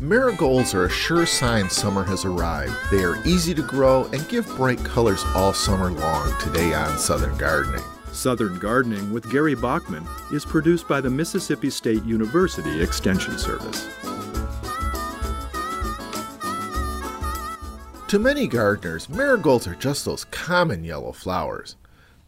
Marigolds are a sure sign summer has arrived. They are easy to grow and give bright colors all summer long today on Southern Gardening. Southern Gardening with Gary Bachman is produced by the Mississippi State University Extension Service. To many gardeners, marigolds are just those common yellow flowers.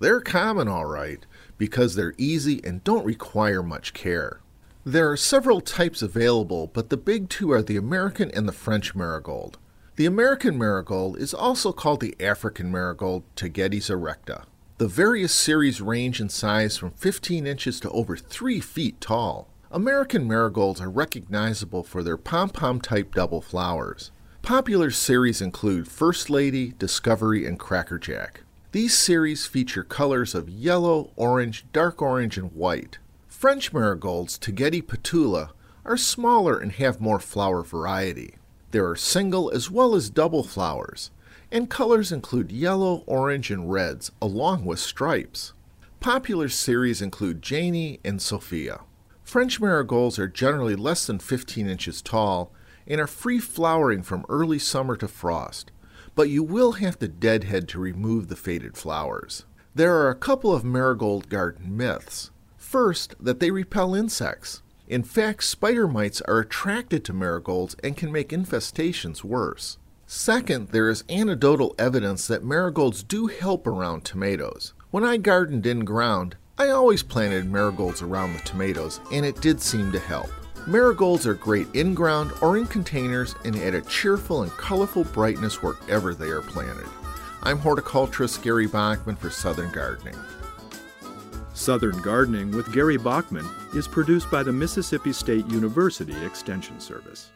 They're common, all right, because they're easy and don't require much care. There are several types available, but the big two are the American and the French marigold. The American marigold is also called the African marigold, Tagetes erecta. The various series range in size from 15 inches to over 3 feet tall. American marigolds are recognizable for their pom pom type double flowers. Popular series include First Lady, Discovery, and Crackerjack. These series feature colors of yellow, orange, dark orange, and white. French marigolds, Tagetes patula, are smaller and have more flower variety. There are single as well as double flowers, and colors include yellow, orange, and reds, along with stripes. Popular series include Janie and Sophia. French marigolds are generally less than 15 inches tall and are free flowering from early summer to frost, but you will have to deadhead to remove the faded flowers. There are a couple of marigold garden myths. First, that they repel insects. In fact, spider mites are attracted to marigolds and can make infestations worse. Second, there is anecdotal evidence that marigolds do help around tomatoes. When I gardened in ground, I always planted marigolds around the tomatoes, and it did seem to help. Marigolds are great in ground or in containers and add a cheerful and colorful brightness wherever they are planted. I'm horticulturist Gary Bachman for Southern Gardening. Southern Gardening with Gary Bachman is produced by the Mississippi State University Extension Service.